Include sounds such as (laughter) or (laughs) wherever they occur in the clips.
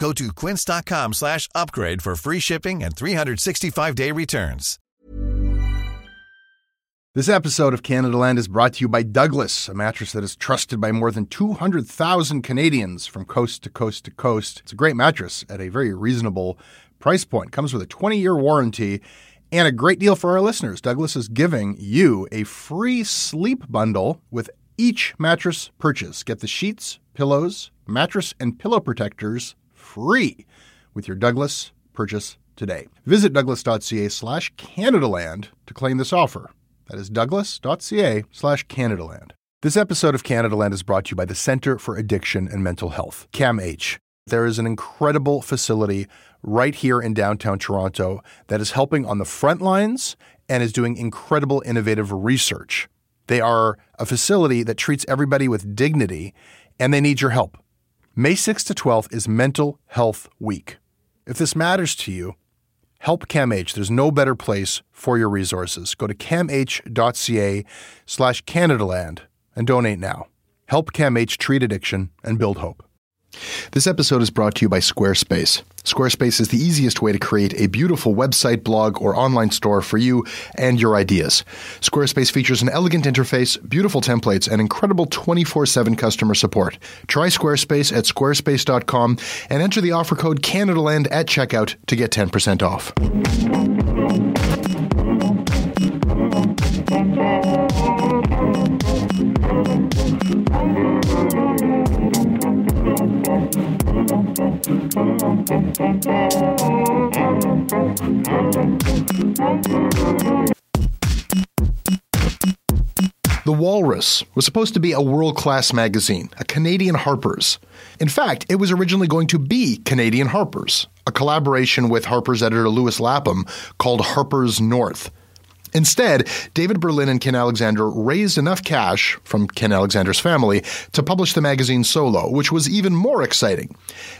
Go to quince.com slash upgrade for free shipping and 365-day returns. This episode of Canada Land is brought to you by Douglas, a mattress that is trusted by more than 200,000 Canadians from coast to coast to coast. It's a great mattress at a very reasonable price point. Comes with a 20-year warranty and a great deal for our listeners. Douglas is giving you a free sleep bundle with each mattress purchase. Get the sheets, pillows, mattress, and pillow protectors free with your Douglas purchase today. Visit douglas.ca slash Canadaland to claim this offer. That is douglas.ca slash Canadaland. This episode of Canadaland is brought to you by the Center for Addiction and Mental Health, CAMH. There is an incredible facility right here in downtown Toronto that is helping on the front lines and is doing incredible innovative research. They are a facility that treats everybody with dignity and they need your help. May 6th to 12th is Mental Health Week. If this matters to you, help CAMH. There's no better place for your resources. Go to camh.ca slash Canadaland and donate now. Help CAMH treat addiction and build hope. This episode is brought to you by Squarespace. Squarespace is the easiest way to create a beautiful website, blog, or online store for you and your ideas. Squarespace features an elegant interface, beautiful templates, and incredible 24 7 customer support. Try Squarespace at squarespace.com and enter the offer code CanadaLand at checkout to get 10% off. The Walrus was supposed to be a world class magazine, a Canadian Harper's. In fact, it was originally going to be Canadian Harper's, a collaboration with Harper's editor Lewis Lapham called Harper's North. Instead, David Berlin and Ken Alexander raised enough cash from Ken Alexander's family to publish the magazine solo, which was even more exciting.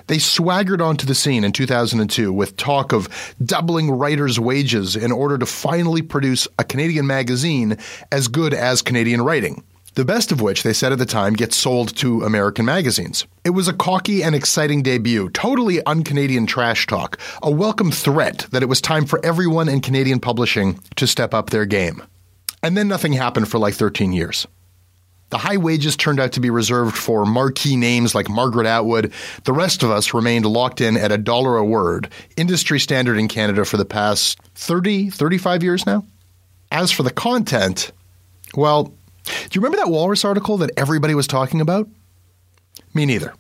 They swaggered onto the scene in 2002 with talk of doubling writers' wages in order to finally produce a Canadian magazine as good as Canadian writing. The best of which, they said at the time, gets sold to American magazines. It was a cocky and exciting debut, totally un Canadian trash talk, a welcome threat that it was time for everyone in Canadian publishing to step up their game. And then nothing happened for like 13 years. The high wages turned out to be reserved for marquee names like Margaret Atwood. The rest of us remained locked in at a dollar a word, industry standard in Canada for the past 30, 35 years now. As for the content, well, do you remember that Walrus article that everybody was talking about? Me neither.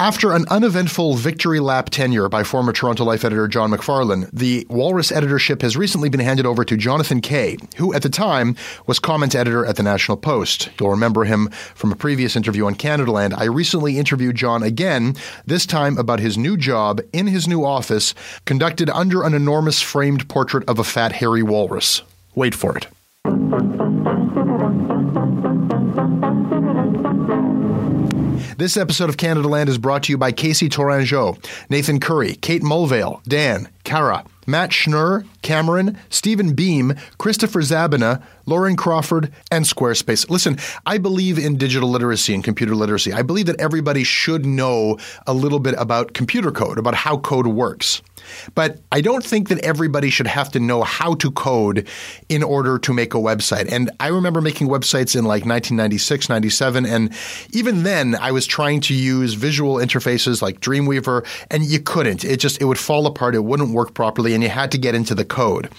After an uneventful victory lap tenure by former Toronto Life editor John McFarlane, the Walrus editorship has recently been handed over to Jonathan Kay, who at the time was comment editor at the National Post. You'll remember him from a previous interview on Canada Land. I recently interviewed John again, this time about his new job in his new office, conducted under an enormous framed portrait of a fat, hairy walrus. Wait for it. This episode of Canada Land is brought to you by Casey Tourangeau, Nathan Curry, Kate Mulvale, Dan, Kara, Matt Schnurr, Cameron, Stephen Beam, Christopher Zabina, Lauren Crawford, and Squarespace. Listen, I believe in digital literacy and computer literacy. I believe that everybody should know a little bit about computer code, about how code works. But I don't think that everybody should have to know how to code in order to make a website. And I remember making websites in like 1996, 97. And even then, I was trying to use visual interfaces like Dreamweaver, and you couldn't. It just, it would fall apart. It wouldn't work properly. And you had to get into the code.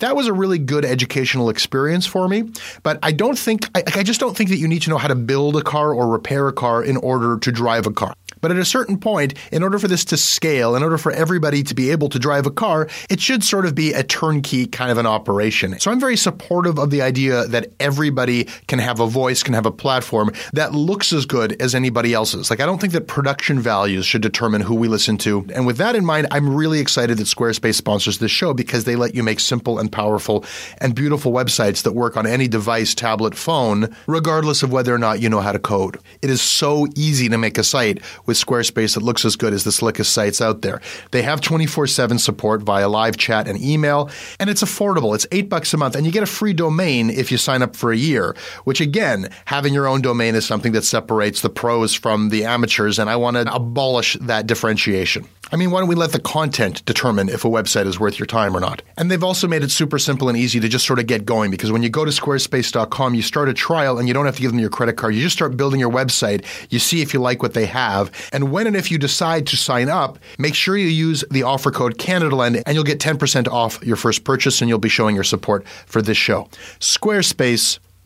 That was a really good educational experience for me, but I don't think, I, I just don't think that you need to know how to build a car or repair a car in order to drive a car. But at a certain point, in order for this to scale, in order for everybody to be able to drive a car, it should sort of be a turnkey kind of an operation. So I'm very supportive of the idea that everybody can have a voice, can have a platform that looks as good as anybody else's. Like, I don't think that production values should determine who we listen to. And with that in mind, I'm really excited that Squarespace sponsors this show because they let you make simple and powerful and beautiful websites that work on any device, tablet, phone, regardless of whether or not you know how to code. It is so easy to make a site with Squarespace that looks as good as the slickest sites out there. They have 24/7 support via live chat and email, and it's affordable. It's 8 bucks a month and you get a free domain if you sign up for a year, which again, having your own domain is something that separates the pros from the amateurs and I want to abolish that differentiation. I mean, why don't we let the content determine if a website is worth your time or not? And they've also made it super simple and easy to just sort of get going because when you go to squarespace.com, you start a trial and you don't have to give them your credit card. You just start building your website. You see if you like what they have. And when and if you decide to sign up, make sure you use the offer code CanadaLand and you'll get 10% off your first purchase and you'll be showing your support for this show. Squarespace,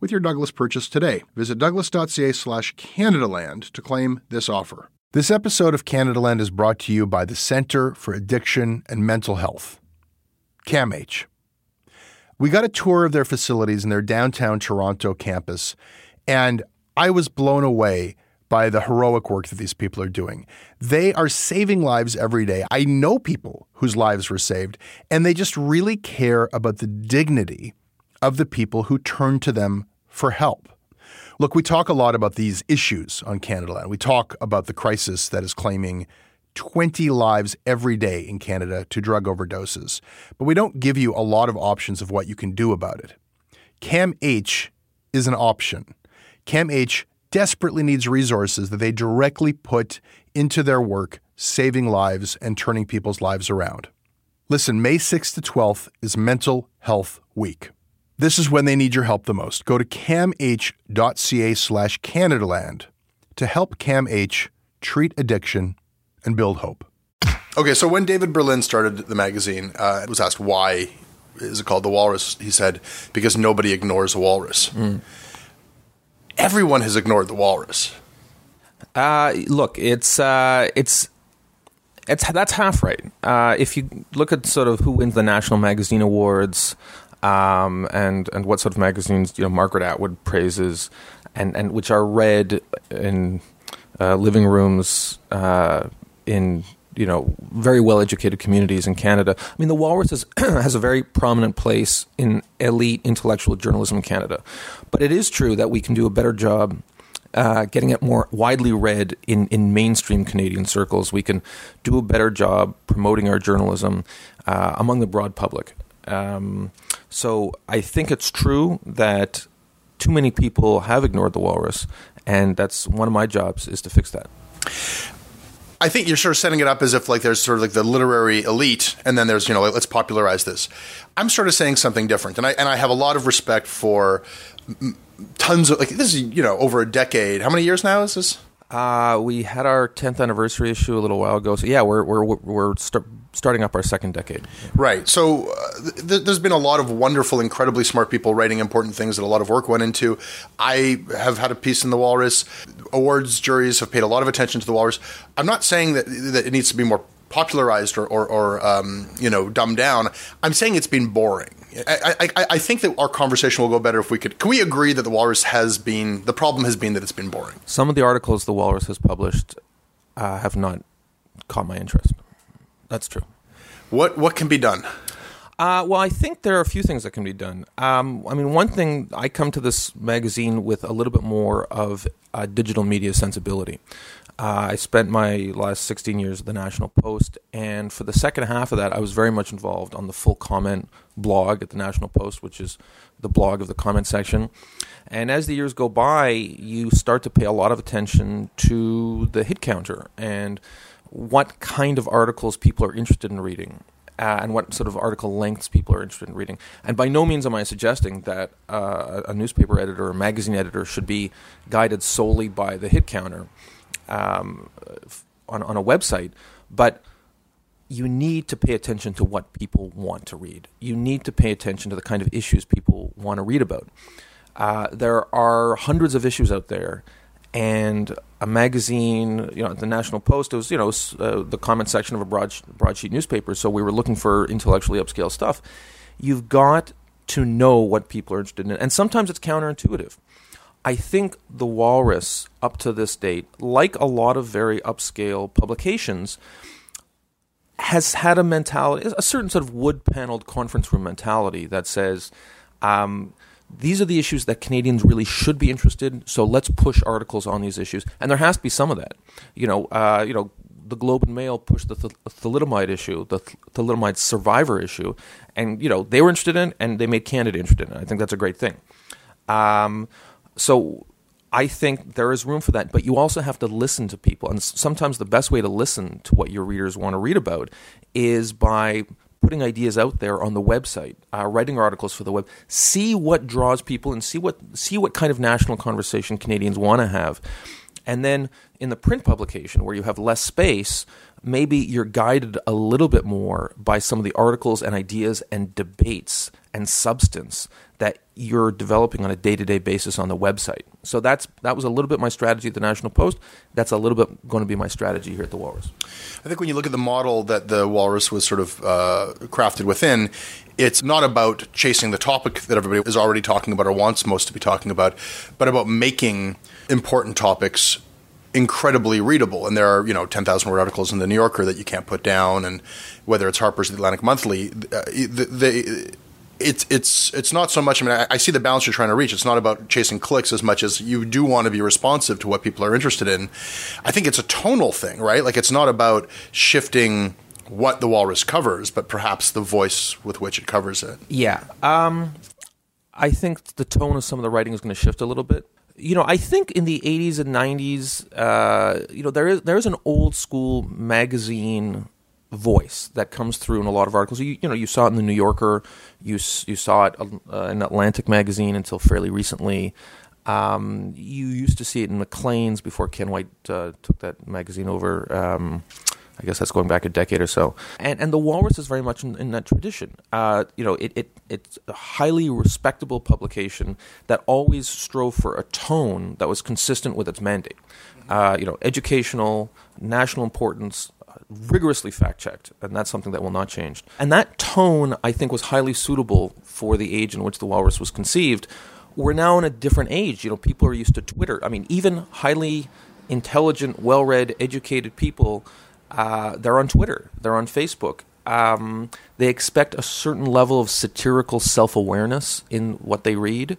with your Douglas purchase today. Visit douglas.ca slash Canadaland to claim this offer. This episode of Canadaland is brought to you by the Center for Addiction and Mental Health, CAMH. We got a tour of their facilities in their downtown Toronto campus, and I was blown away by the heroic work that these people are doing. They are saving lives every day. I know people whose lives were saved, and they just really care about the dignity of the people who turn to them for help. Look, we talk a lot about these issues on Canadaland. We talk about the crisis that is claiming 20 lives every day in Canada to drug overdoses, but we don't give you a lot of options of what you can do about it. CAMH is an option. CAMH desperately needs resources that they directly put into their work saving lives and turning people's lives around. Listen, May 6th to 12th is Mental Health Week. This is when they need your help the most. Go to camh.ca slash Canadaland to help CAMH treat addiction and build hope. Okay, so when David Berlin started the magazine, uh, was asked why is it called The Walrus? He said, because nobody ignores a walrus. Mm. Everyone has ignored the walrus. Uh, look, it's uh, it's it's that's half right. Uh, if you look at sort of who wins the National Magazine Awards, um, and and what sort of magazines you know Margaret Atwood praises, and and which are read in uh, living rooms uh, in you know very well educated communities in Canada. I mean, the Walrus is, (clears throat) has a very prominent place in elite intellectual journalism in Canada, but it is true that we can do a better job. Uh, getting it more widely read in, in mainstream Canadian circles, we can do a better job promoting our journalism uh, among the broad public. Um, so I think it's true that too many people have ignored the walrus, and that's one of my jobs is to fix that. I think you're sort of setting it up as if like there's sort of like the literary elite, and then there's you know like, let's popularize this. I'm sort of saying something different, and I and I have a lot of respect for tons of like this is you know over a decade. How many years now is this? Uh, we had our 10th anniversary issue a little while ago. So yeah, we're we're we're st- starting up our second decade. Right. So uh, th- there's been a lot of wonderful, incredibly smart people writing important things that a lot of work went into. I have had a piece in the Walrus. Awards juries have paid a lot of attention to the Walrus. I'm not saying that that it needs to be more popularized or, or, or um, you know dumbed down. I'm saying it's been boring. I, I, I think that our conversation will go better if we could. Can we agree that the Walrus has been the problem has been that it's been boring? Some of the articles the Walrus has published uh, have not caught my interest. That's true. What what can be done? Uh, well, I think there are a few things that can be done. Um, I mean, one thing I come to this magazine with a little bit more of a digital media sensibility. Uh, I spent my last 16 years at the National Post, and for the second half of that, I was very much involved on the full comment blog at the National Post, which is the blog of the comment section. And as the years go by, you start to pay a lot of attention to the hit counter and what kind of articles people are interested in reading. Uh, and what sort of article lengths people are interested in reading. And by no means am I suggesting that uh, a newspaper editor or a magazine editor should be guided solely by the hit counter um, on, on a website, but you need to pay attention to what people want to read. You need to pay attention to the kind of issues people want to read about. Uh, there are hundreds of issues out there, and a magazine, you know, the National Post It was, you know, uh, the comment section of a broad broadsheet newspaper. So we were looking for intellectually upscale stuff. You've got to know what people are interested in, and sometimes it's counterintuitive. I think the Walrus, up to this date, like a lot of very upscale publications, has had a mentality, a certain sort of wood paneled conference room mentality that says, um, these are the issues that Canadians really should be interested in. So let's push articles on these issues, and there has to be some of that. You know, uh, you know, the Globe and Mail pushed the th- thalidomide issue, the th- thalidomide survivor issue, and you know they were interested in, and they made Canada interested in. I think that's a great thing. Um, so I think there is room for that, but you also have to listen to people, and sometimes the best way to listen to what your readers want to read about is by putting ideas out there on the website, uh, writing articles for the web. See what draws people and see what see what kind of national conversation Canadians want to have. And then in the print publication, where you have less space, maybe you're guided a little bit more by some of the articles and ideas and debates and substance that you're developing on a day-to-day basis on the website. So that's that was a little bit my strategy at the National Post. That's a little bit going to be my strategy here at the Walrus. I think when you look at the model that the Walrus was sort of uh, crafted within, it's not about chasing the topic that everybody is already talking about or wants most to be talking about, but about making important topics incredibly readable. And there are, you know, 10,000 word articles in the New Yorker that you can't put down. And whether it's Harper's, the Atlantic Monthly, uh, the, it's it's it's not so much. I mean, I, I, see the balance you're trying to reach. It's not about chasing clicks as much as you do want to be responsive to what people are interested in. I think it's a tonal thing, right? Like it's not about shifting what the walrus covers, but perhaps the voice with which it covers it. Yeah, um, I think the tone of some of the writing is going to shift a little bit. You know, I think in the '80s and '90s, uh, you know, there is there is an old school magazine voice that comes through in a lot of articles. You, you know, you saw it in the New Yorker, you you saw it uh, in Atlantic magazine until fairly recently. Um, you used to see it in Maclean's before Ken White uh, took that magazine over. Um, I guess that's going back a decade or so. And and the Walrus is very much in, in that tradition. Uh, you know, it, it it's a highly respectable publication that always strove for a tone that was consistent with its mandate. Uh, you know, educational, national importance, rigorously fact checked, and that's something that will not change. And that tone, I think, was highly suitable for the age in which the walrus was conceived. We're now in a different age. You know, people are used to Twitter. I mean, even highly intelligent, well read, educated people, uh, they're on Twitter, they're on Facebook. Um, they expect a certain level of satirical self awareness in what they read.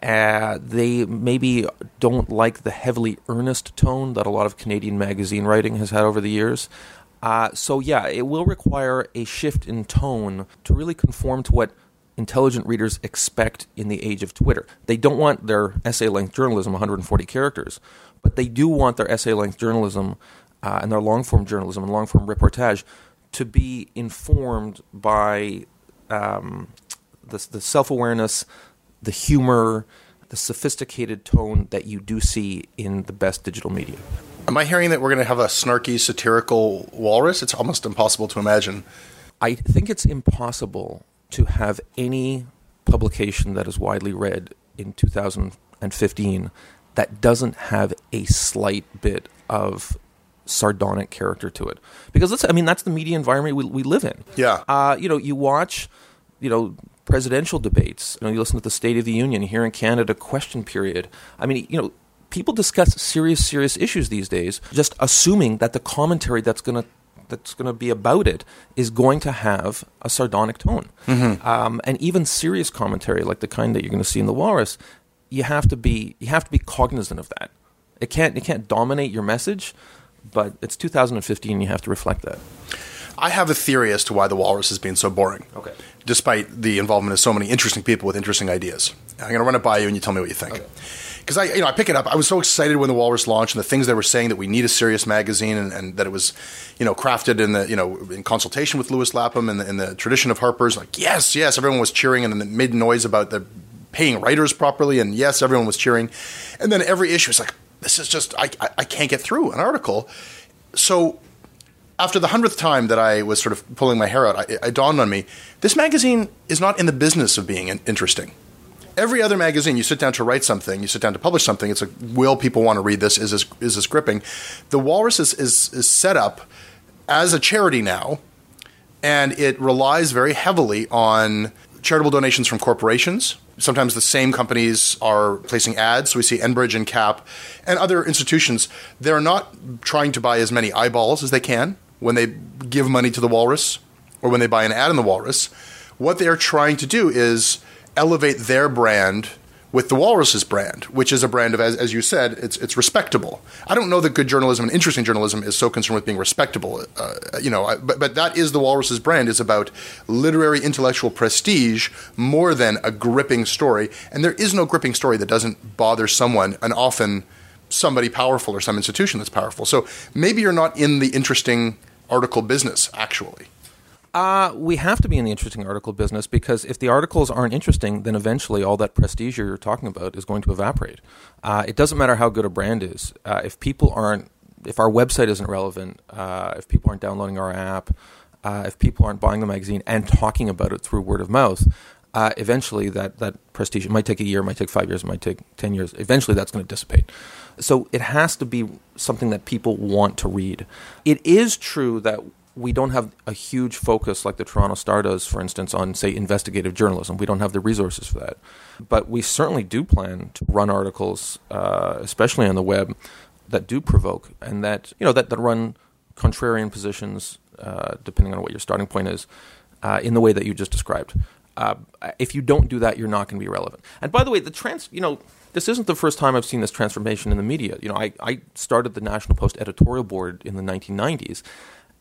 Uh, they maybe don't like the heavily earnest tone that a lot of Canadian magazine writing has had over the years. Uh, so, yeah, it will require a shift in tone to really conform to what intelligent readers expect in the age of Twitter. They don't want their essay length journalism 140 characters, but they do want their essay length journalism uh, and their long form journalism and long form reportage to be informed by um, the, the self awareness, the humor, the sophisticated tone that you do see in the best digital media. Am I hearing that we're going to have a snarky, satirical walrus? It's almost impossible to imagine. I think it's impossible to have any publication that is widely read in 2015 that doesn't have a slight bit of sardonic character to it. Because let's, I mean, that's the media environment we, we live in. Yeah. Uh, you know, you watch, you know, presidential debates. You know, you listen to the State of the Union here in Canada question period. I mean, you know, people discuss serious, serious issues these days, just assuming that the commentary that's going to that's going to be about it is going to have a sardonic tone, mm-hmm. um, and even serious commentary like the kind that you're going to see in the Walrus. You have to be you have to be cognizant of that. It can't it can't dominate your message, but it's 2015. You have to reflect that. I have a theory as to why the Walrus has been so boring. Okay. Despite the involvement of so many interesting people with interesting ideas, I'm going to run it by you, and you tell me what you think. Because I, you know, I pick it up. I was so excited when the Walrus launched, and the things they were saying that we need a serious magazine, and, and that it was, you know, crafted in the, you know, in consultation with Lewis Lapham and the, in the tradition of Harper's. Like, yes, yes, everyone was cheering, and then made noise about the paying writers properly, and yes, everyone was cheering. And then every issue is like, this is just I, I, I can't get through an article. So after the hundredth time that I was sort of pulling my hair out, it dawned on me this magazine is not in the business of being interesting. Every other magazine, you sit down to write something, you sit down to publish something. It's like, will people want to read this? Is this is this gripping? The Walrus is, is, is set up as a charity now, and it relies very heavily on charitable donations from corporations. Sometimes the same companies are placing ads. So we see Enbridge and CAP and other institutions. They're not trying to buy as many eyeballs as they can when they give money to the Walrus or when they buy an ad in the Walrus. What they're trying to do is elevate their brand with the Walrus's brand, which is a brand of, as, as, you said, it's it's respectable. I don't know that good journalism and interesting journalism is so concerned with being respectable. Uh, you know, I, but but that is the Walrus's brand is about literary intellectual prestige more than a gripping story. And there is no gripping story that doesn't bother someone, and often somebody powerful or some institution that's powerful. So maybe you're not in the interesting article business actually. Uh, we have to be in the interesting article business because if the articles aren't interesting, then eventually all that prestige you're talking about is going to evaporate. Uh, it doesn't matter how good a brand is. Uh, if people aren't, if our website isn't relevant, uh, if people aren't downloading our app, uh, if people aren't buying the magazine and talking about it through word of mouth, uh, eventually that, that prestige, it might take a year, it might take five years, it might take 10 years. Eventually that's going to dissipate. So it has to be something that people want to read. It is true that we don't have a huge focus like the Toronto Star does, for instance, on, say, investigative journalism. We don't have the resources for that. But we certainly do plan to run articles, uh, especially on the web, that do provoke and that, you know, that, that run contrarian positions, uh, depending on what your starting point is, uh, in the way that you just described. Uh, if you don't do that, you're not going to be relevant. And by the way, the trans, you know, this isn't the first time I've seen this transformation in the media. You know, I, I started the National Post editorial board in the 1990s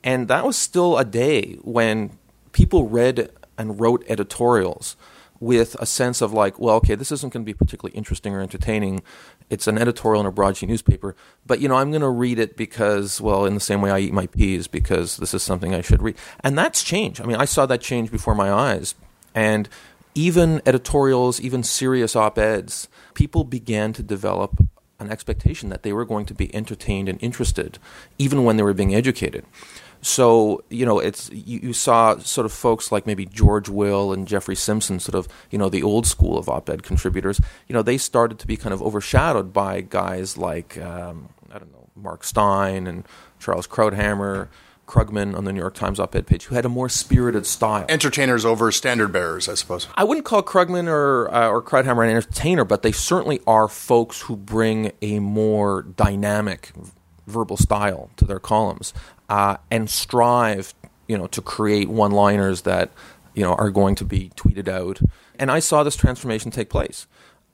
and that was still a day when people read and wrote editorials with a sense of like, well, okay, this isn't going to be particularly interesting or entertaining. It's an editorial in a broadsheet newspaper, but you know, I'm going to read it because, well, in the same way I eat my peas, because this is something I should read. And that's changed. I mean, I saw that change before my eyes, and even editorials, even serious op eds, people began to develop an expectation that they were going to be entertained and interested, even when they were being educated. So you know, it's you, you, saw sort of folks like maybe George Will and Jeffrey Simpson, sort of you know the old school of op-ed contributors. You know, they started to be kind of overshadowed by guys like um, I don't know Mark Steyn and Charles Krauthammer. Krugman on the New York Times op-ed page, who had a more spirited style. Entertainers over standard bearers, I suppose. I wouldn't call Krugman or uh, or Krauthammer an entertainer, but they certainly are folks who bring a more dynamic verbal style to their columns uh, and strive, you know, to create one-liners that you know are going to be tweeted out. And I saw this transformation take place.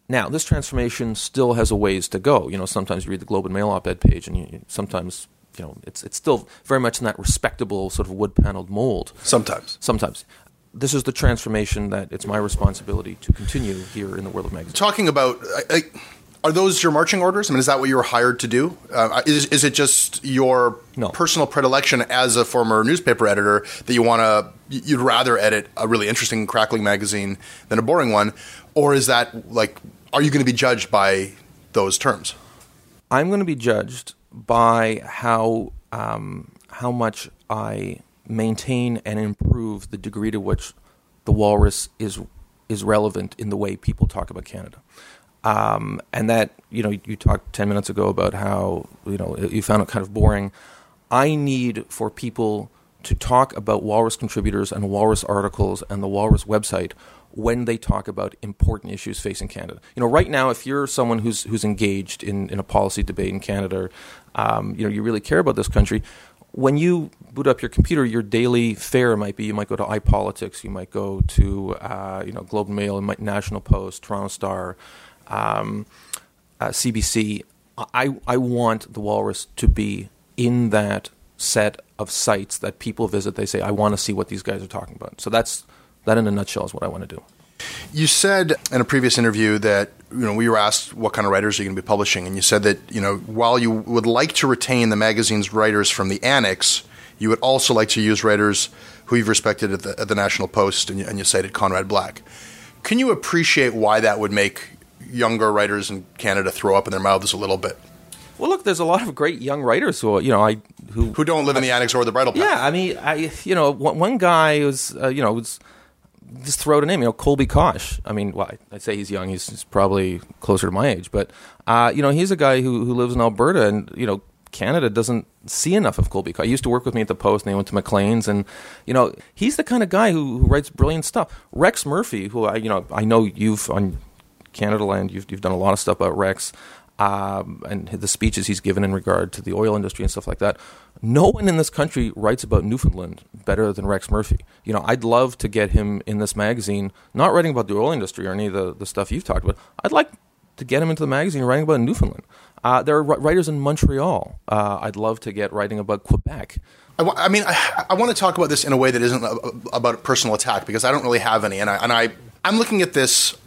Now, this transformation still has a ways to go. You know, sometimes you read the Globe and Mail op-ed page, and you, sometimes you know it's it's still very much in that respectable sort of wood-paneled mold. Sometimes, sometimes this is the transformation that it's my responsibility to continue here in the world of magazine. Talking about. I, I are those your marching orders? I mean, is that what you were hired to do? Uh, is, is it just your no. personal predilection as a former newspaper editor that you want to, you'd rather edit a really interesting, crackling magazine than a boring one? Or is that like, are you going to be judged by those terms? I'm going to be judged by how, um, how much I maintain and improve the degree to which the walrus is, is relevant in the way people talk about Canada. Um, and that, you know, you talked 10 minutes ago about how, you know, you found it kind of boring. I need for people to talk about Walrus contributors and Walrus articles and the Walrus website when they talk about important issues facing Canada. You know, right now, if you're someone who's who's engaged in, in a policy debate in Canada, um, you know, you really care about this country. When you boot up your computer, your daily fare might be you might go to iPolitics, you might go to uh, you know Globe and Mail, National Post, Toronto Star, um, uh, CBC. I I want the Walrus to be in that set of sites that people visit. They say, I want to see what these guys are talking about. So that's that in a nutshell is what I want to do. You said in a previous interview that you know we were asked what kind of writers are you going to be publishing, and you said that you know while you would like to retain the magazine's writers from the annex, you would also like to use writers who you've respected at the, at the National Post, and you, and you cited Conrad Black. Can you appreciate why that would make younger writers in Canada throw up in their mouths a little bit? Well, look, there's a lot of great young writers who you know I who who don't live in the annex or the bridle path. Yeah, I mean, I you know one, one guy was uh, you know was just throw out a name, you know, Colby Kosh. I mean, well, I'd say he's young. He's, he's probably closer to my age, but uh, you know, he's a guy who who lives in Alberta, and you know, Canada doesn't see enough of Colby Kosh. He used to work with me at the Post, and he went to Maclean's, and you know, he's the kind of guy who, who writes brilliant stuff. Rex Murphy, who I you know I know you've on Canada Land, you've you've done a lot of stuff about Rex um, and the speeches he's given in regard to the oil industry and stuff like that. No one in this country writes about Newfoundland better than Rex Murphy. You know, I'd love to get him in this magazine, not writing about the oil industry or any of the, the stuff you've talked about. I'd like to get him into the magazine writing about Newfoundland. Uh, there are writers in Montreal. Uh, I'd love to get writing about Quebec. I, w- I mean, I, I want to talk about this in a way that isn't a, about a personal attack because I don't really have any, and I and I I'm looking at this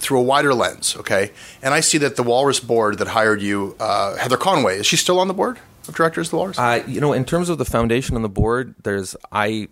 through a wider lens, okay? And I see that the Walrus board that hired you, uh, Heather Conway, is she still on the board of directors of the Walrus? Uh, you know, in terms of the foundation and the board, there's I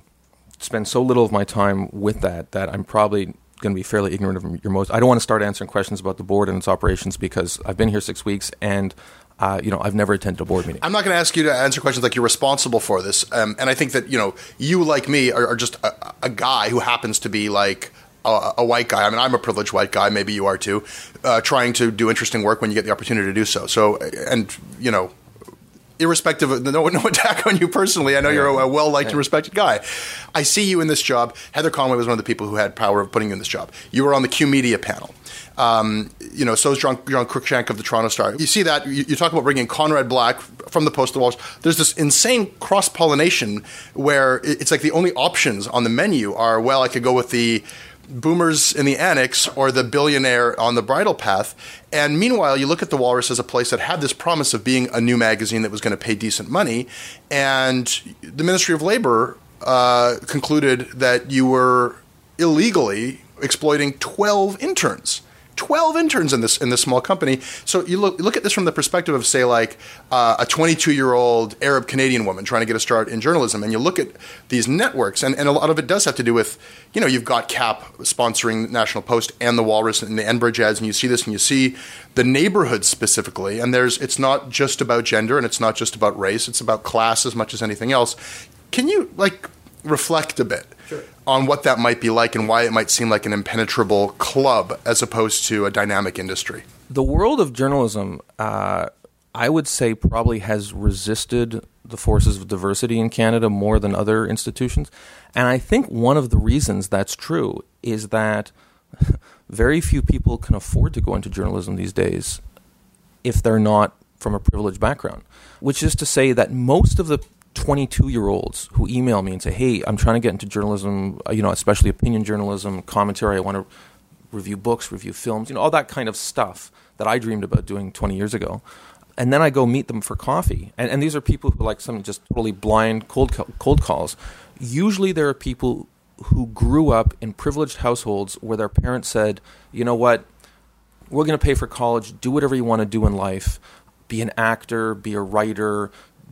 spend so little of my time with that that I'm probably going to be fairly ignorant of your most. I don't want to start answering questions about the board and its operations because I've been here six weeks and. Uh, you know, I've never attended a board meeting. I'm not going to ask you to answer questions like you're responsible for this, um, and I think that you know, you like me are, are just a, a guy who happens to be like a, a, white guy. I mean, I'm a privileged white guy. Maybe you are too. Uh, trying to do interesting work when you get the opportunity to do so. So, and you know, irrespective of no, no (laughs) attack on you personally, I know you're a, well liked and respected guy. I see you in this job. Heather Conway was one of the people who had power of putting you in this job. You were on the Q Media panel. Um, you know, so is John, John Cruickshank of the Toronto Star. You see that, you, you, talk about bringing Conrad Black from the Post to Walsh. There's this insane cross pollination where it's like the only options on the menu are, well, I could go with the boomers in the annex or the billionaire on the bridle path. And meanwhile, you look at the Walrus as a place that had this promise of being a new magazine that was going to pay decent money. And the Ministry of Labor uh, concluded that you were illegally exploiting 12 interns 12 interns in this in this small company. So you look look at this from the perspective of say like uh, a 22 year old Arab Canadian woman trying to get a start in journalism, and you look at these networks, and, and a lot of it does have to do with you know you've got CAP sponsoring National Post and the Walrus and the Enbridge ads, and you see this and you see the neighborhoods specifically, and there's it's not just about gender and it's not just about race, it's about class as much as anything else. Can you like reflect a bit? Sure on what that might be like and why it might seem like an impenetrable club as opposed to a dynamic industry. The world of journalism, uh, I would say, probably has resisted the forces of diversity in Canada more than other institutions. And I think one of the reasons that's true is that (laughs) very few people can afford to go into journalism these days if they're not from a privileged background. Which is to say that most of the 22 year olds who email me and say, "Hey, I'm trying to get into journalism, uh, you know, especially opinion journalism, commentary. I want to review books, review films, you know, all that kind of stuff that I dreamed about doing 20 years ago." And then I go meet them for coffee, and, and these are people who like some just totally blind cold cold calls. Usually, there are people who grew up in privileged households where their parents said, "You know what? We're going to pay for college. Do whatever you want to do in life." Be an actor, be a writer,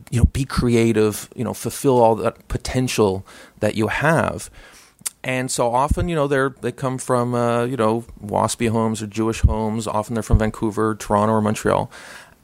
you know, be creative, you know, fulfill all that potential that you have. And so often, you know, they're they come from uh, you know waspy homes or Jewish homes. Often they're from Vancouver, Toronto, or Montreal,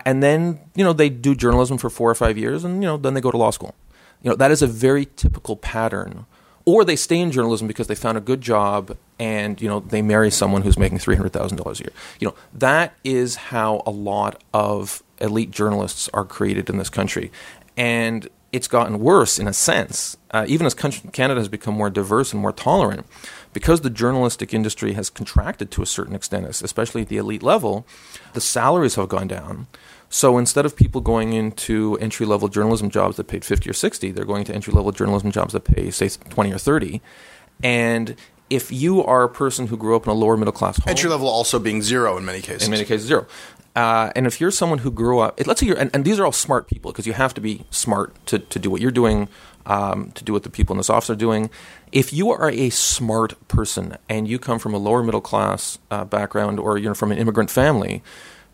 and then you know they do journalism for four or five years, and you know then they go to law school. You know that is a very typical pattern. Or they stay in journalism because they found a good job, and you know they marry someone who's making three hundred thousand dollars a year. You know that is how a lot of elite journalists are created in this country. And it's gotten worse in a sense, uh, even as country, Canada has become more diverse and more tolerant, because the journalistic industry has contracted to a certain extent, especially at the elite level, the salaries have gone down. So instead of people going into entry level journalism jobs that paid 50 or 60, they're going to entry level journalism jobs that pay, say, 20 or 30. And if you are a person who grew up in a lower middle class home, entry level also being zero in many cases. In many cases, zero. Uh, and if you're someone who grew up, let's say you're, and, and these are all smart people because you have to be smart to, to do what you're doing, um, to do what the people in this office are doing. If you are a smart person and you come from a lower middle class uh, background or you're from an immigrant family,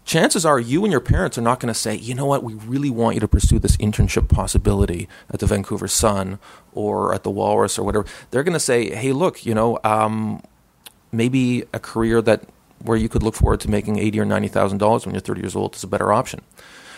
chances are you and your parents are not going to say, you know what, we really want you to pursue this internship possibility at the Vancouver Sun or at the Walrus or whatever. They're going to say, hey, look, you know, um, maybe a career that where you could look forward to making eighty or ninety thousand dollars when you're thirty years old is a better option.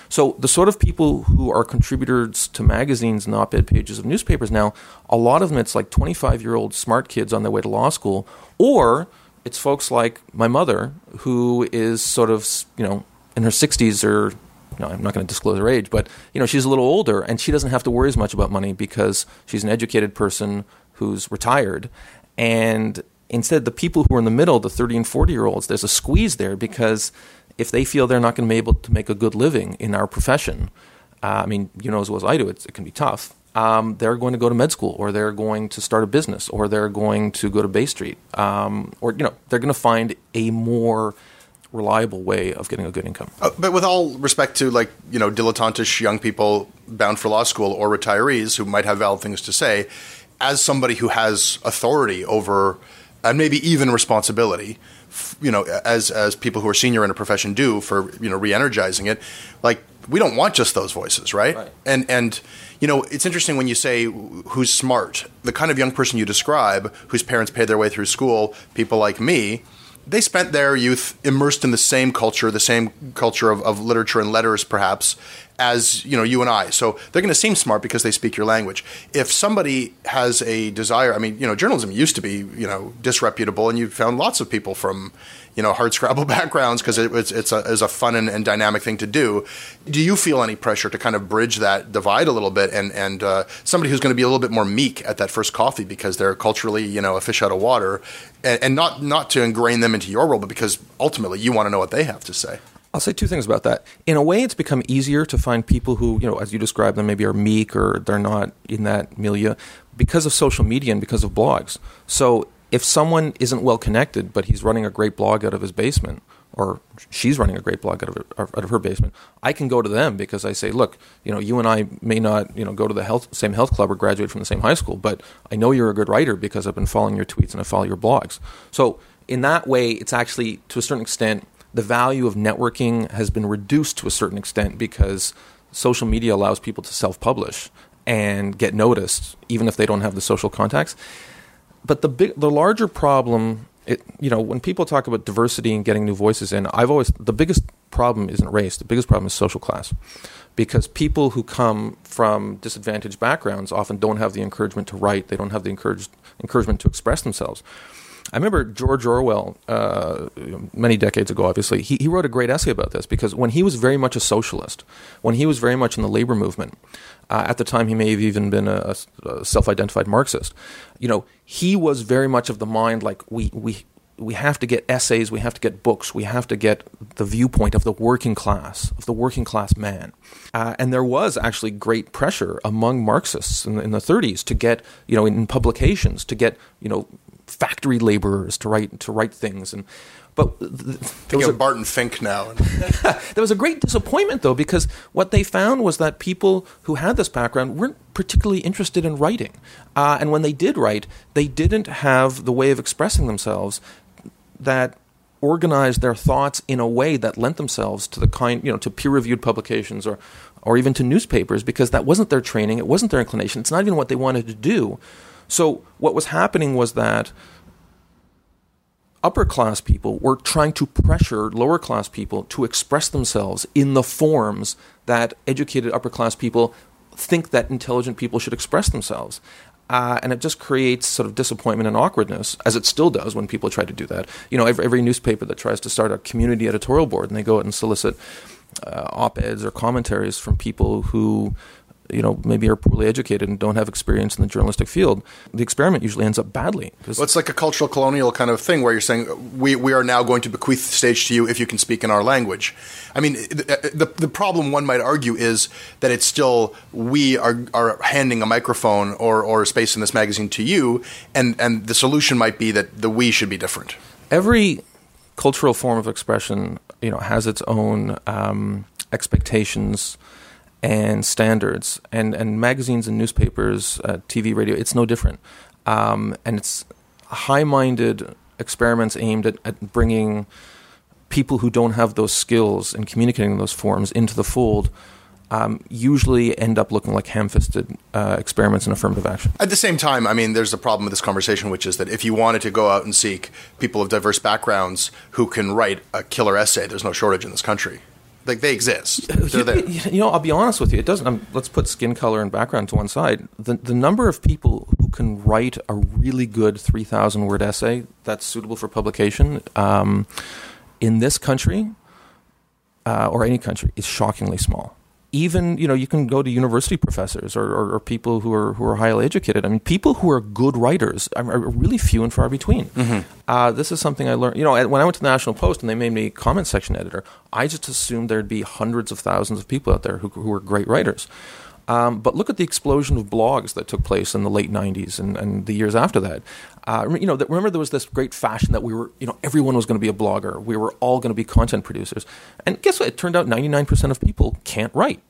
So the sort of people who are contributors to magazines and op-ed pages of newspapers now, a lot of them it's like 25-year-old smart kids on their way to law school, or it's folks like my mother who is sort of you know in her 60s or no, I'm not going to disclose her age, but you know she's a little older and she doesn't have to worry as much about money because she's an educated person who's retired, and instead the people who are in the middle, the 30 and 40 year olds, there's a squeeze there because if they feel they're not going to be able to make a good living in our profession, uh, I mean, you know as well as I do, it can be tough um, they're going to go to med school or they're going to start a business or they're going to go to Bay Street um, or you know they're going to find a more reliable way of getting a good income. Uh, but with all respect to like you know dilettantish young people bound for law school or retirees who might have valid things to say, as somebody who has authority over and maybe even responsibility, you know, as as people who are senior in a profession do for you know re-energizing it, like we don't want just those voices, right? right? And and you know, it's interesting when you say who's smart. The kind of young person you describe, whose parents paid their way through school, people like me, they spent their youth immersed in the same culture, the same culture of, of literature and letters, perhaps, as you know you and I. So they're going to seem smart because they speak your language. If somebody has a desire, I mean, you know, journalism used to be you know disreputable, and you found lots of people from you know hard scrabble (laughs) backgrounds because it, it's it's a, it's a fun and, and, dynamic thing to do. Do you feel any pressure to kind of bridge that divide a little bit and and uh, somebody who's going to be a little bit more meek at that first coffee because they're culturally you know a fish out of water, and, and not not to ingrain them into your role, but because ultimately you want to know what they have to say. I'll say two things about that. In a way, it's become easier to find people who, you know, as you describe them, maybe are meek or they're not in that milieu because of social media and because of blogs. So if someone isn't well connected, but he's running a great blog out of his basement, or she's running a great blog out of, it, out of her basement, I can go to them because I say, look, you know, you and I may not, you know, go to the health, same health club or graduate from the same high school, but I know you're a good writer because I've been following your tweets and I follow your blogs. So in that way, it's actually to a certain extent the value of networking has been reduced to a certain extent because social media allows people to self-publish and get noticed, even if they don't have the social contacts but the big, the larger problem, it, you know, when people talk about diversity and getting new voices in, I've always the biggest problem isn't race. The biggest problem is social class, because people who come from disadvantaged backgrounds often don't have the encouragement to write. They don't have the encouragement to express themselves. I remember George Orwell, uh, many decades ago, obviously, he, he wrote a great essay about this because when he was very much a socialist, when he was very much in the labor movement, uh, at the time he may have even been a, a self-identified Marxist, you know, he was very much of the mind like we, we, we have to get essays, we have to get books, we have to get the viewpoint of the working class, of the working class man. Uh, and there was actually great pressure among Marxists in in the 30s to get, you know, in publications, to get, you know, factory laborers to write to write things and but there was a Barton Fink now. (laughs) there was a great disappointment though because what they found was that people who had this background weren't particularly interested in writing, uh, and when they did write, they didn't have the way of expressing themselves that organized their thoughts in a way that lent themselves to the kind you know to peer reviewed publications or or even to newspapers because that wasn't their training, it wasn't their inclination, it's not even what they wanted to do. So what was happening was that upper class people were trying to pressure lower class people to express themselves in the forms that educated upper class people think that intelligent people should express themselves. Uh, and it just creates sort of disappointment and awkwardness, as it still does when people try to do that. You know, every, every newspaper that tries to start a community editorial board and they go out and solicit uh, op eds or commentaries from people who you know maybe are poorly educated and don't have experience in the journalistic field, the experiment usually ends up badly. Well, it's like a cultural colonial kind of thing where you're saying we we are now going to bequeath the stage to you if you can speak in our language. I mean, the the, the problem one might argue is that it's still we are are handing a microphone or or a space in this magazine to you, and and the solution might be that the we should be different. Every cultural form of expression, you know, has its own um, expectations and standards, and and magazines and newspapers, uh, TV, radio, it's no different, um, and it's high-minded experiments aimed at, at bringing people who don't have those skills and communicating those forms into the fold um, usually end up looking like ham-fisted uh, experiments in affirmative action. At the same time, I mean, there's a problem with this conversation, which is that if you wanted to go out and seek people of diverse backgrounds who can write a killer essay, there's no shortage in this country. Like they exist. (laughs) There. You know, I'll be honest with you. It doesn't. Um, let's put skin color and background to one side. The the number of people who can write a really good three thousand word essay that's suitable for publication um, in this country uh, or any country is shockingly small even you know you can go to university professors or, or, or, people who are who are highly educated. I mean, people who are good writers are, are really few and far between. Mm-hmm. Uh, this is something I learned. You know, when I went to the National Post and they made me comment section editor, I just assumed there'd be hundreds of thousands of people out there who who were great writers. Um, but look at the explosion of blogs that took place in the late '90s and, and the years after that. Uh, you know, remember there was this great fashion that we were, you know, everyone was going to be a blogger. We were all going to be content producers. And guess what? It turned out 99% of people can't write.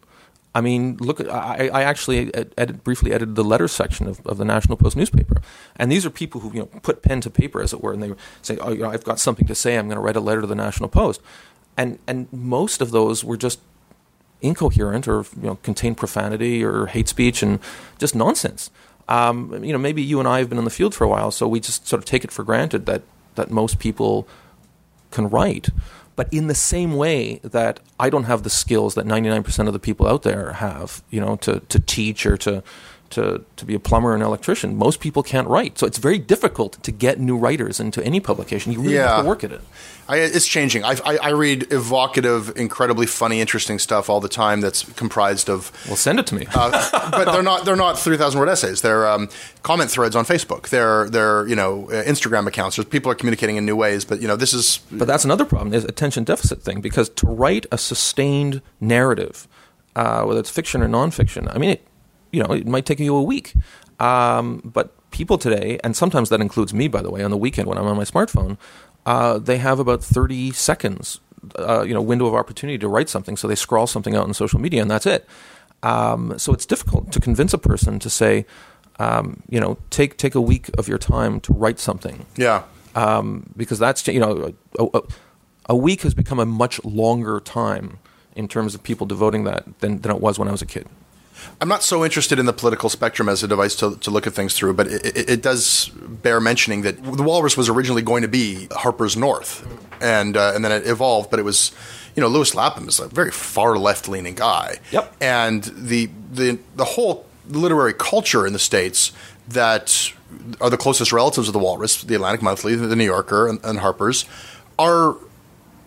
I mean, look, I, I actually edit, briefly edited the letters section of, of, the National Post newspaper, and these are people who you know put pen to paper, as it were, and they say, "Oh, you know, I've got something to say. I'm going to write a letter to the National Post," and and most of those were just incoherent or you know contain profanity or hate speech and just nonsense. Um, you know, maybe you and I have been in the field for a while, so we just sort of take it for granted that that most people can write. But in the same way that I don't have the skills that 99% of the people out there have, you know, to, to teach or to to, to be a plumber or an electrician. Most people can't write. So it's very difficult to get new writers into any publication. You really yeah. have to work at it. I, it's changing. I, I, I, read evocative, incredibly funny, interesting stuff all the time. That's comprised of. Well, send it to me. uh, but they're not. They're not three thousand word essays. They're um, comment threads on Facebook. They're they're you know uh, Instagram accounts. There's people are communicating in new ways. But you know this is. But that's another problem. There's attention deficit thing because to write a sustained narrative, uh, whether it's fiction or nonfiction, I mean it you know, it might take you a week. Um, but people today, and sometimes that includes me, by the way, on the weekend when I'm on my smartphone, uh, they have about 30 seconds, uh, you know, window of opportunity to write something. So they scrawl something out on social media, and that's it. Um, so it's difficult to convince a person to say, um, you know, take take a week of your time to write something. Yeah. Um, because that's you know, a, a, a, week has become a much longer time in terms of people devoting that than, than it was when I was a kid. I'm not so interested in the political spectrum as a device to, to look at things through, but it, it, does bear mentioning that the Walrus was originally going to be Harper's North, and uh, and then it evolved. But it was, you know, Lewis Lapham is a very far left leaning guy. Yep. And the the the whole literary culture in the states that are the closest relatives of the Walrus, the Atlantic Monthly, the New Yorker, and, and Harper's, are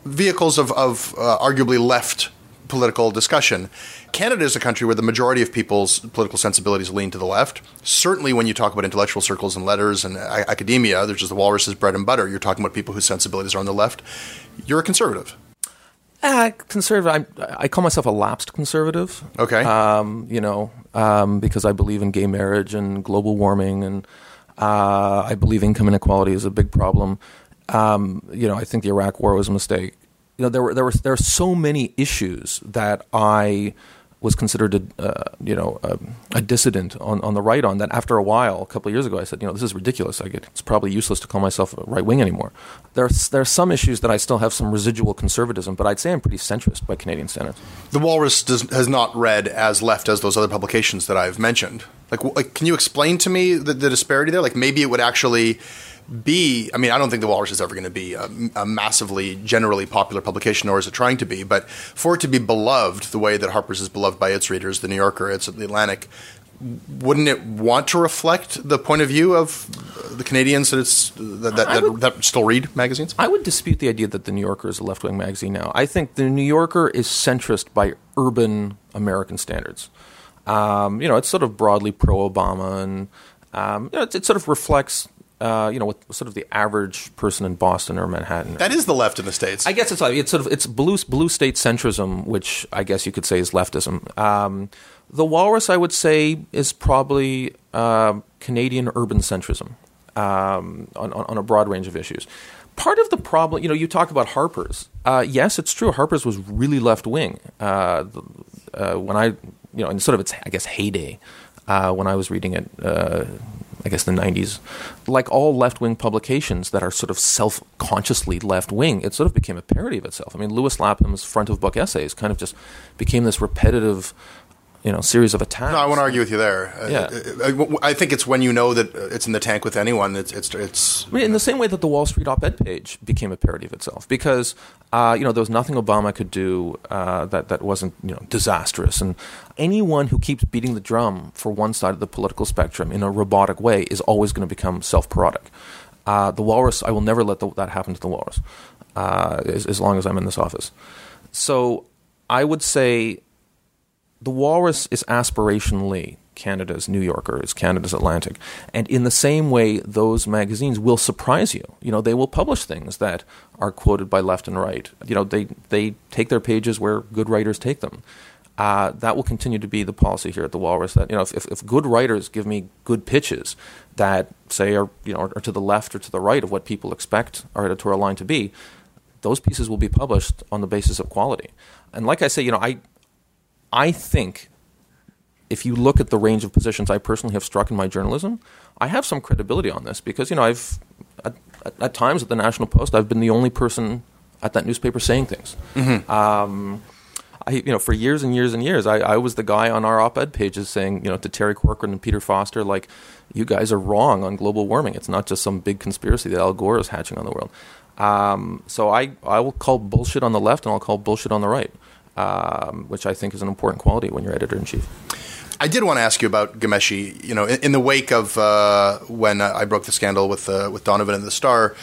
vehicles of, of uh, arguably left political discussion. Canada is a country where the majority of people's political sensibilities lean to the left. Certainly, when you talk about intellectual circles and letters and academia, there's just the walrus's bread and butter. You're talking about people whose sensibilities are on the left. You're a conservative. Uh, conservative. I, I, call myself a lapsed conservative. Okay. Um, you know, um, because I believe in gay marriage and global warming, and uh, I believe income inequality is a big problem. Um, you know, I think the Iraq War was a mistake you know, there were there were there are so many issues that I was considered a uh, you know a, a, dissident on, on the right on that. After a while, a couple of years ago, I said, you know, this is ridiculous. I get it's probably useless to call myself a right wing anymore. There's there are some issues that I still have some residual conservatism, but I'd say I'm pretty centrist by Canadian standards. The Walrus does, has not read as left as those other publications that I've mentioned. Like, like can you explain to me the, the disparity there? Like, maybe it would actually B, I mean, I don't think The Walrus is ever going to be a, a, massively, generally popular publication, nor is it trying to be. But for it to be beloved the way that Harper's is beloved by its readers, The New Yorker, it's The Atlantic, wouldn't it want to reflect the point of view of the Canadians that it's that, that, would, that, still read magazines? I would dispute the idea that the New Yorker is a left wing magazine now. I think the New Yorker is centrist by urban American standards. Um, you know, it's sort of broadly pro-Obama, and um, you know, it, it sort of reflects. Uh, you know, what sort of the average person in Boston or Manhattan. That is the left in the states. I guess it's like it's sort of it's blue blue state centrism, which I guess you could say is leftism. Um, the Walrus, I would say, is probably uh, Canadian urban centrism um, on, on, on a broad range of issues. Part of the problem, you know, you talk about Harper's. Uh, yes, it's true. Harper's was really left wing uh, uh, when I, you know, in sort of its, I guess, heyday uh, when I was reading it. uh, I guess the 90s, like all left wing publications that are sort of self consciously left wing, it sort of became a parody of itself. I mean, Lewis Lapham's front of book essays kind of just became this repetitive you know series of attacks. No, I won't argue with you there. Yeah. Uh, I, I think it's when you know that it's in the tank with anyone. It's it's it's. I in the same way that the Wall Street op-ed page became a parody of itself, because uh, you know there was nothing Obama could do uh, that that wasn't you know disastrous, and anyone who keeps beating the drum for one side of the political spectrum in a robotic way is always going to become self-parodic. Uh, the Walrus, I will never let the, that happen to the Walrus, uh, as, as long as I'm in this office. So I would say the Walrus is aspirationally Canada's New Yorker, is Canada's Atlantic. And in the same way, those magazines will surprise you. You know, they will publish things that are quoted by left and right. You know, they, they take their pages where good writers take them. Uh, that will continue to be the policy here at the Walrus. That you know, if, if, good writers give me good pitches that say are you know are, are to the left or to the right of what people expect our editorial line to be, those pieces will be published on the basis of quality. And like I say, you know, I I think if you look at the range of positions I personally have struck in my journalism, I have some credibility on this because you know I've at, at times at the National Post I've been the only person at that newspaper saying things. Mm-hmm. Um, I, you know, for years and years and years, I, I was the guy on our op-ed pages saying, you know, to Terry Corcoran and Peter Foster, like, you guys are wrong on global warming. It's not just some big conspiracy that Al Gore is hatching on the world. Um, so I, I will call bullshit on the left and I'll call bullshit on the right um, which I think is an important quality when you're editor in chief. I did want to ask you about Ghomeshi. You know, in, in the wake of uh, when uh, I broke the scandal with uh, with Donovan and the Star,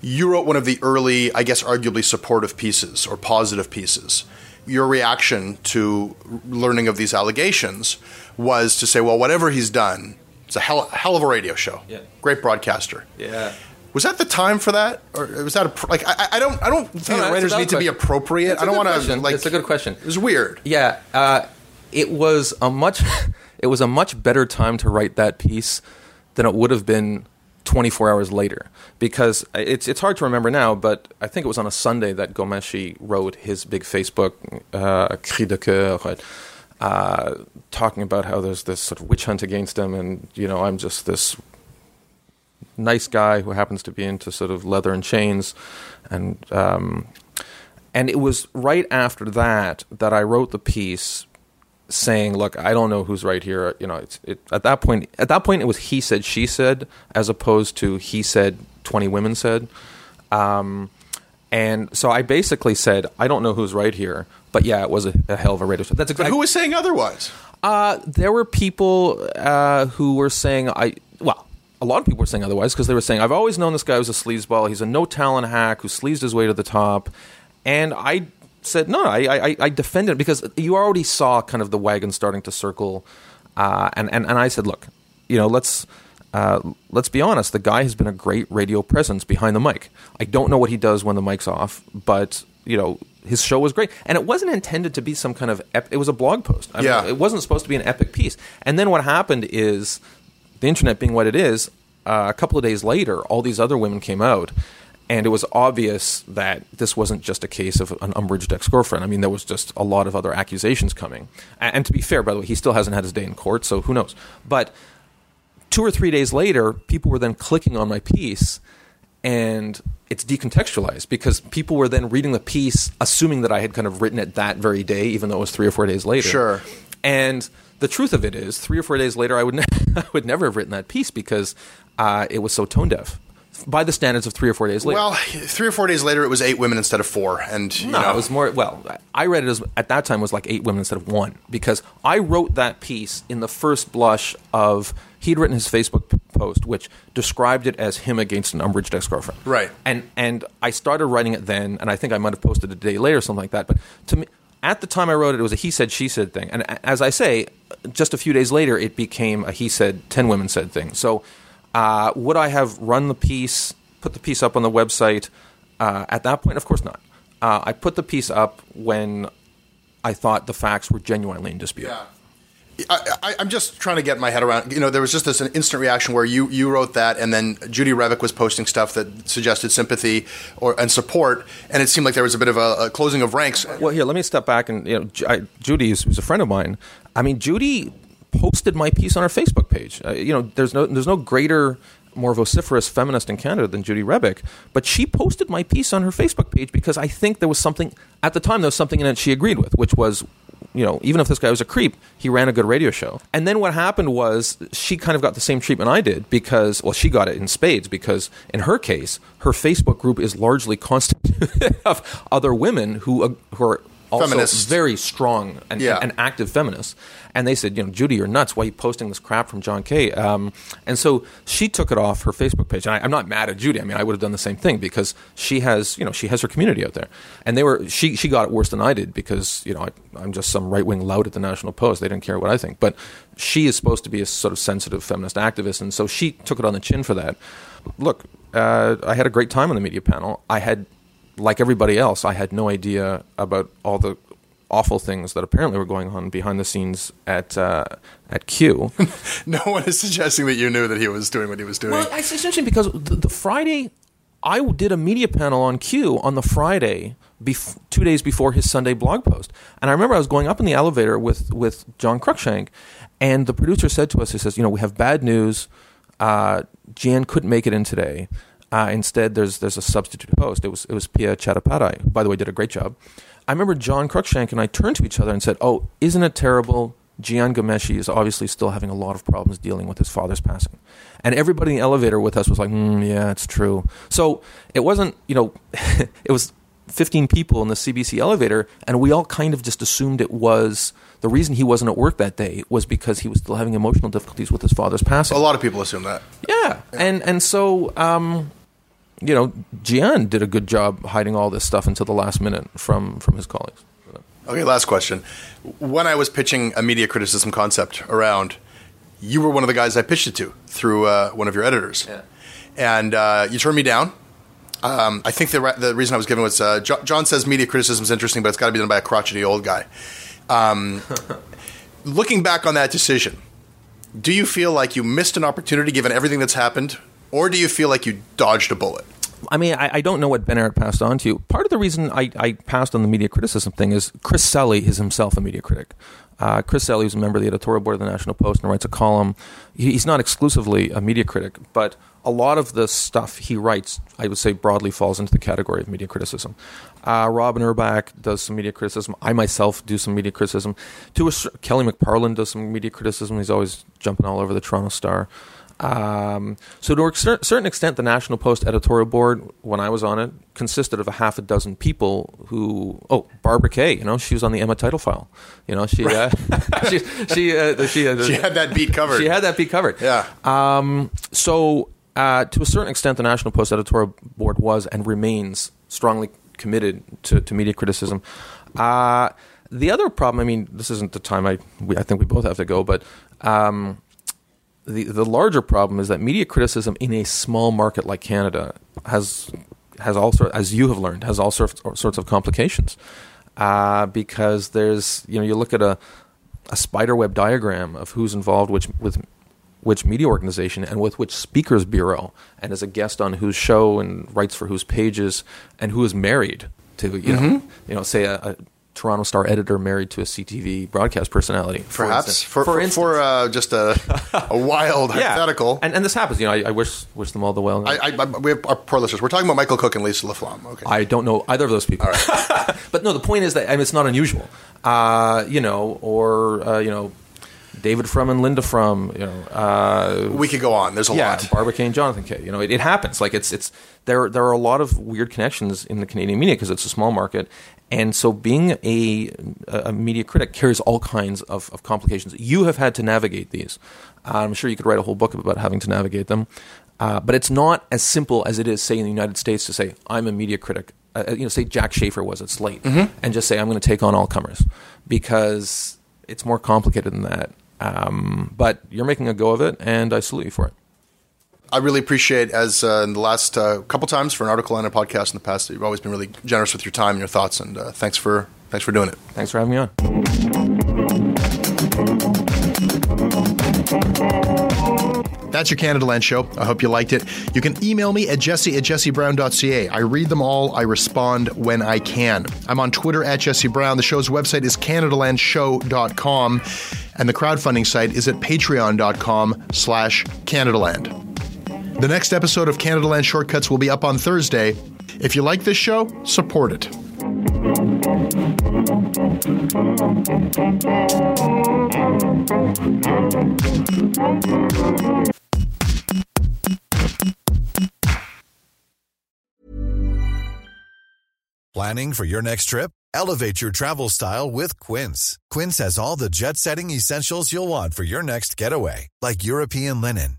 you wrote one of the early, I guess, arguably supportive pieces or positive pieces. Your reaction to learning of these allegations was to say, "Well, whatever he's done, it's a hell, hell of a radio show. Yeah. Great broadcaster." Yeah. Was that the time for that, or was that a, like I, I don't I don't think No, no, writers need to be appropriate. It's I don't want to like. It's a good question. It was weird. Yeah, uh, it was a much (laughs) it was a much better time to write that piece than it would have been 24 hours later because it's it's hard to remember now, but I think it was on a Sunday that Ghomeshi wrote his big Facebook uh, cri de coeur. Uh, talking about how there's this sort of witch hunt against him, and you know I'm just this nice guy who happens to be into sort of leather and chains, and um, and it was right after that that I wrote the piece saying, "Look, I don't know who's right here." You know, it's, it, at that point, at that point, it was he said, she said, as opposed to he said, twenty women said. Um, and so I basically said, "I don't know who's right here," but yeah, it was a, a hell of a radio show. That's exactly who was saying otherwise? uh, there were people uh, who were saying, I well, a lot of people were saying otherwise because they were saying, I've always known this guy was a sleazeball. He's a no talent hack who sleazed his way to the top. And I said, no, I, I, I defended it because you already saw kind of the wagon starting to circle. Uh, and, and, and I said, look, you know, let's. Uh, let's be honest. The guy has been a great radio presence behind the mic. I don't know what he does when the mic's off, but you know his show was great, and it wasn't intended to be some kind of. Ep- it was a blog post. I mean, Yeah. it wasn't supposed to be an epic piece. And then what happened is, the internet being what it is, uh, a couple of days later, all these other women came out, and it was obvious that this wasn't just a case of an umbraged ex-girlfriend. I mean, there was just a lot of other accusations coming. And, and to be fair, by the way, he still hasn't had his day in court, so who knows? But two or three days later, people were then clicking on my piece, and it's decontextualized because people were then reading the piece, assuming that I had kind of written it that very day, even though it was three or four days later. Sure. And the truth of it is, three or four days later, I would (laughs) ne- I would never have written that piece because uh, it was so tone deaf by the standards of three or four days later. Well, three or four days later, it was eight women instead of four, and you No, know, it was more. Well, I read it as at that time was like eight women instead of one because I wrote that piece in the first blush of he'd written his Facebook post, which described it as him against an umbraged ex girlfriend. Right. And and I started writing it then, and I think I might have posted it a day later or something like that. But to me. At the time I wrote it, it was a he said, she said thing. And as I say, just a few days later, it became a he said, 10 women said thing. So uh, would I have run the piece, put the piece up on the website uh, at that point? Of course not. Uh, I put the piece up when I thought the facts were genuinely in dispute. I, I, I'm just trying to get my head around. You know, there was just this an instant reaction where you, you wrote that, and then Judy Rebick was posting stuff that suggested sympathy or and support, and it seemed like there was a bit of a, a closing of ranks. Well, here, let me step back and you know, I, Judy is a friend of mine. I mean, Judy posted my piece on her Facebook page. Uh, you know, there's no there's no greater, more vociferous feminist in Canada than Judy Rebick, but she posted my piece on her Facebook page because I think there was something at the time there was something in it she agreed with, which was. You know, even if this guy was a creep, he ran a good radio show. And then what happened was she kind of got the same treatment I did because, well, she got it in spades because in her case, her Facebook group is largely constituted (laughs) of other women who, uh, who are also Feminists. very strong and, Yeah. and active feminists. And they said, you know, Judy, you're nuts. Why are you posting this crap from John Kay? Um, and so she took it off her Facebook page. And I, I'm not mad at Judy. I mean, I would have done the same thing because she has, you know, she has her community out there. And they were, she, she got it worse than I did because, you know, I, I'm just some right wing lout at the National Post. They didn't care what I think. But she is supposed to be a sort of sensitive feminist activist. And so she took it on the chin for that. Look, uh, I had a great time on the media panel. I had like everybody else, I had no idea about all the awful things that apparently were going on behind the scenes at uh, at Q. (laughs) No one is suggesting that you knew that he was doing what he was doing. well, it's interesting because the, the Friday I did a media panel on Q on the Friday, bef- two days before his Sunday blog post, and I remember I was going up in the elevator with with John Cruickshank, and the producer said to us, he says, you know, we have bad news. Uh, Jian couldn't make it in today. Uh, instead, there's there's a substitute host. It was it was Pia Chattopadhyay, who, by the way, did a great job. I remember John Cruickshank and I turned to each other and said, "Oh, isn't it terrible? Jian Ghomeshi is obviously still having a lot of problems dealing with his father's passing." And everybody in the elevator with us was like, mm, "Yeah, it's true." So it wasn't, you know, (laughs) it was 15 people in the CBC elevator, and we all kind of just assumed it was the reason he wasn't at work that day was because he was still having emotional difficulties with his father's passing. a lot of people assume that. Yeah, and and so um, you know, Jian did a good job hiding all this stuff until the last minute from from his colleagues. Okay, last question. When I was pitching a media criticism concept around, you were one of the guys I pitched it to through uh, one of your editors. Yeah. And uh, you turned me down. Um, I think the, re- the reason I was given was uh, jo- John says media criticism is interesting, but it's got to be done by a crotchety old guy. Um, (laughs) looking back on that decision, do you feel like you missed an opportunity given everything that's happened, or do you feel like you dodged a bullet? I mean, I, I don't know what Ben Errett passed on to you. Part of the reason I, I passed on the media criticism thing is Chris Selly is himself a media critic. Uh, Chris Selly is a member of the editorial board of the National Post and writes a column. He, he's not exclusively a media critic, but a lot of the stuff he writes, I would say, broadly falls into the category of media criticism. Uh, Robyn Urback does some media criticism. I myself do some media criticism. To a, Kelly McParland does some media criticism. He's always jumping all over the Toronto Star. Um, so, to a cer- certain extent, the National Post editorial board, when I was on it, consisted of a half a dozen people who. Oh, Barbara Kay, you know, she was on the Emma title file. You know, she uh, (laughs) she she uh, she, uh, She had that beat covered. She had that beat covered. Yeah. Um, so, uh, to a certain extent, the National Post editorial board was and remains strongly committed to, to media criticism. Uh, the other problem, I mean, this isn't the time I we, I think we both have to go, but um, the the larger problem is that media criticism in a small market like Canada has has also, as you have learned, has all sorts sorts of complications. Uh, because there's you know you look at a a spiderweb diagram of who's involved which with which media organization and with which speakers bureau and is a guest on whose show and writes for whose pages and who is married to you know Mm-hmm. you know say a, a Toronto Star editor married to a CTV broadcast personality for Perhaps instance. for for, instance. for uh, just a, a (laughs) wild Yeah. hypothetical. and and this happens you know I, I wish wish them all the well I, I, I, we have our poor listeners. We're talking about Michael Cooke and Lisa LaFlamme. Okay. I don't know either of those people. (laughs) but no, the point is that I mean, it's not unusual. Uh, you know, or uh, you know, David Frum and Linda Frum. You know, uh, we could go on. There's a yeah, lot. Barbara Kay and Jonathan Kay. You know, it, it happens. Like it's it's there. There are a lot of weird connections in the Canadian media because it's a small market, and so being a a media critic carries all kinds of, of complications. You have had to navigate these. I'm sure you could write a whole book about having to navigate them. Uh, but it's not as simple as it is, say, in the United States to say, I'm a media critic uh, you know, say Jack Shafer was at Slate, and just say I'm going to take on all comers because it's more complicated than that. Um, but you're making a go of it, and I salute you for it. I really appreciate, as uh, in the last uh, couple times for an article and a podcast in the past, you've always been really generous with your time and your thoughts, and uh, thanks for thanks for doing it. Thanks for having me on. That's your Canada Land show. I hope you liked it. You can email me at jesse at jessebrown.ca. I read them all. I respond when I can. I'm on Twitter at Jesse Brown. The show's website is CanadaLandShow.com, and the crowdfunding site is at patreon.com slash CanadaLand. The next episode of Canada Land Shortcuts will be up on Thursday. If you like this show, support it. Planning for your next trip? Elevate your travel style with Quince. Quince has all the jet setting essentials you'll want for your next getaway, like European linen,